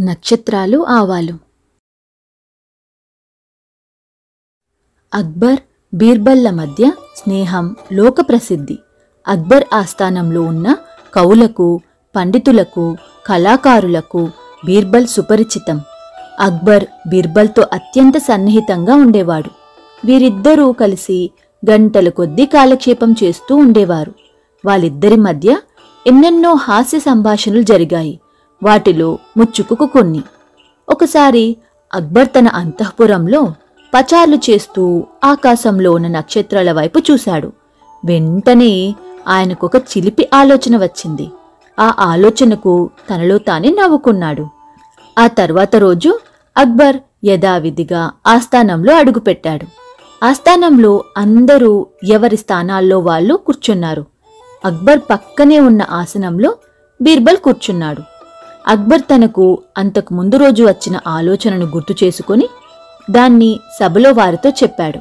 నక్షత్రాలు ఆవాలు. అక్బర్ బీర్బల్ల మధ్య స్నేహం లోకప్రసిద్ధి అక్బర్ ఆస్థానంలో ఉన్న కవులకు పండితులకు కళాకారులకు బీర్బల్ సుపరిచితం. అక్బర్ బీర్బల్తో అత్యంత సన్నిహితంగా ఉండేవాడు. వీరిద్దరూ కలిసి గంటల కొద్దీ కాలక్షేపం చేస్తూ ఉండేవారు. వాళ్ళిద్దరి మధ్య ఎన్నెన్నో హాస్య సంభాషణలు జరిగాయి. వాటిలో ముచ్చుకుకు కొన్ని. ఒకసారి అక్బర్ తన అంతఃపురంలో పచార్లు చేస్తూ ఆకాశంలో ఉన్న నక్షత్రాల వైపు చూశాడు. వెంటనే ఆయనకొక చిలిపి ఆలోచన వచ్చింది. ఆ ఆలోచనకు తనలో తానే నవ్వుకున్నాడు. ఆ తర్వాత రోజు అక్బర్ యథావిధిగా ఆస్థానంలో అడుగుపెట్టాడు. ఆస్థానంలో అందరూ ఎవరి స్థానాల్లో వాళ్ళు కూర్చున్నారు. అక్బర్ పక్కనే ఉన్న ఆసనంలో బీర్బల్ కూర్చున్నాడు. అక్బర్ తనకు అంతకు ముందు రోజు వచ్చిన ఆలోచనను గుర్తు చేసుకుని దాన్ని సభలో వారితో చెప్పాడు.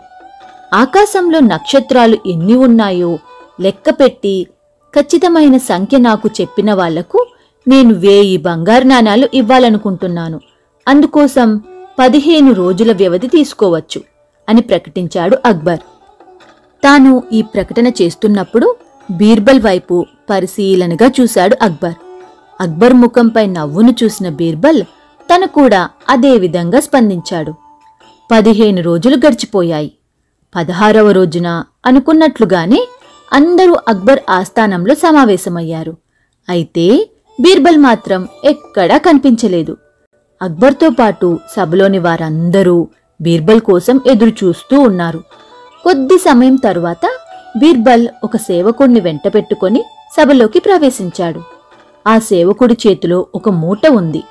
ఆకాశంలో నక్షత్రాలు ఎన్ని ఉన్నాయో లెక్కపెట్టి ఖచ్చితమైన సంఖ్య నాకు చెప్పిన వాళ్ళకు నేను వేయి బంగారు నాణాలు ఇవ్వాలనుకుంటున్నాను. అందుకోసం పదిహేను రోజుల వ్యవధి తీసుకోవచ్చు అని ప్రకటించాడు అక్బర్. తాను ఈ ప్రకటన చేస్తున్నప్పుడు బీర్బల్ వైపు పరిశీలనగా చూశాడు అక్బర్. అక్బర్ ముఖంపై నవ్వును చూసిన బీర్బల్ తను కూడా అదే విధంగా స్పందించాడు. పదిహేను రోజులు గడిచిపోయాయి. పదహారవ రోజున అనుకున్నట్లుగానే అందరూ అక్బర్ ఆస్థానంలో సమావేశమయ్యారు. అయితే బీర్బల్ మాత్రం ఎక్కడా కనిపించలేదు. అక్బర్తో పాటు సభలోని వారందరూ బీర్బల్ కోసం ఎదురుచూస్తూ ఉన్నారు. కొద్ది సమయం తరువాత బీర్బల్ ఒక సేవకుణ్ణి వెంట పెట్టుకొని సభలోకి ప్రవేశించాడు. ఆ సేవకుడి చేతిలో ఒక మూట ఉంది.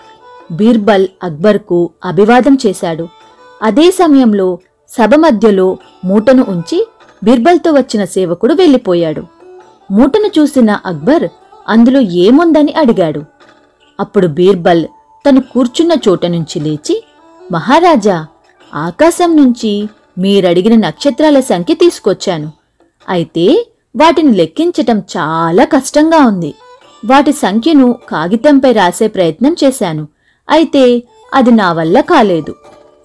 బీర్బల్ అక్బర్కు అభివాదం చేశాడు. అదే సమయంలో సభ మధ్యలో మూటను ఉంచి బీర్బల్తో వచ్చిన సేవకుడు వెళ్ళిపోయాడు. మూటను చూసిన అక్బర్ అందులో ఏముందని అడిగాడు. అప్పుడు బీర్బల్ తను కూర్చున్న చోట నుంచి లేచి మహారాజా ఆకాశం నుంచి మీరడిగిన నక్షత్రాల సంఖ్య తీసుకొచ్చాను. అయితే వాటిని లెక్కించటం చాలా కష్టంగా ఉంది. వాటి సంఖ్యను కాగితంపై రాసే ప్రయత్నం చేశాను. అయితే అది నా వల్ల కాలేదు.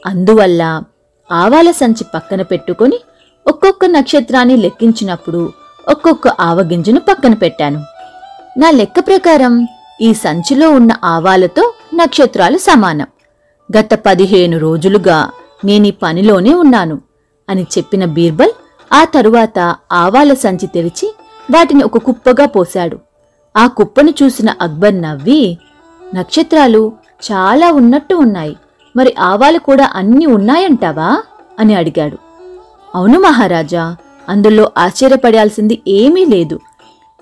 అందువల్ల ఆవాల సంచి పక్కన పెట్టుకొని ఒక్కొక్క నక్షత్రాన్ని లెక్కించినప్పుడు ఒక్కొక్క ఆవగింజను పక్కన పెట్టాను. నా లెక్క ప్రకారం ఈ సంచిలో ఉన్న ఆవాలతో నక్షత్రాలు సమానం. గత పదిహేను రోజులుగా నేను ఈ పనిలోనే ఉన్నాను అని చెప్పిన బీర్బల్ ఆ తరువాత ఆవాల సంచి తెరిచి వాటిని ఒక కుప్పగా పోశాడు. ఆ కుప్పను చూసిన అక్బర్ నవ్వి నక్షత్రాలు చాలా ఉన్నట్టు ఉన్నాయి. మరి ఆవాలు కూడా అన్నీ ఉన్నాయంటావా? అని అడిగాడు. అవును మహారాజా అందులో ఆశ్చర్యపడాల్సింది ఏమీ లేదు.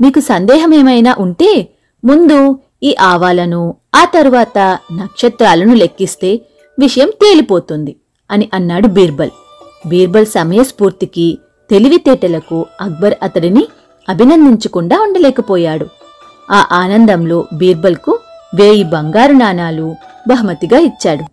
మీకు సందేహమేమైనా ఉంటే ముందు ఈ ఆవాలను ఆ తరువాత నక్షత్రాలను లెక్కిస్తే విషయం తేలిపోతుంది అని అన్నాడు బీర్బల్. బీర్బల్ సమయస్ఫూర్తికి తెలివితేటలకు అక్బర్ అతడిని అభినందించకుండా ఉండలేకపోయాడు. ఆ ఆనందంలో బీర్బల్కు వేయి బంగారు నాణాలు బహుమతిగా ఇచ్చాడు.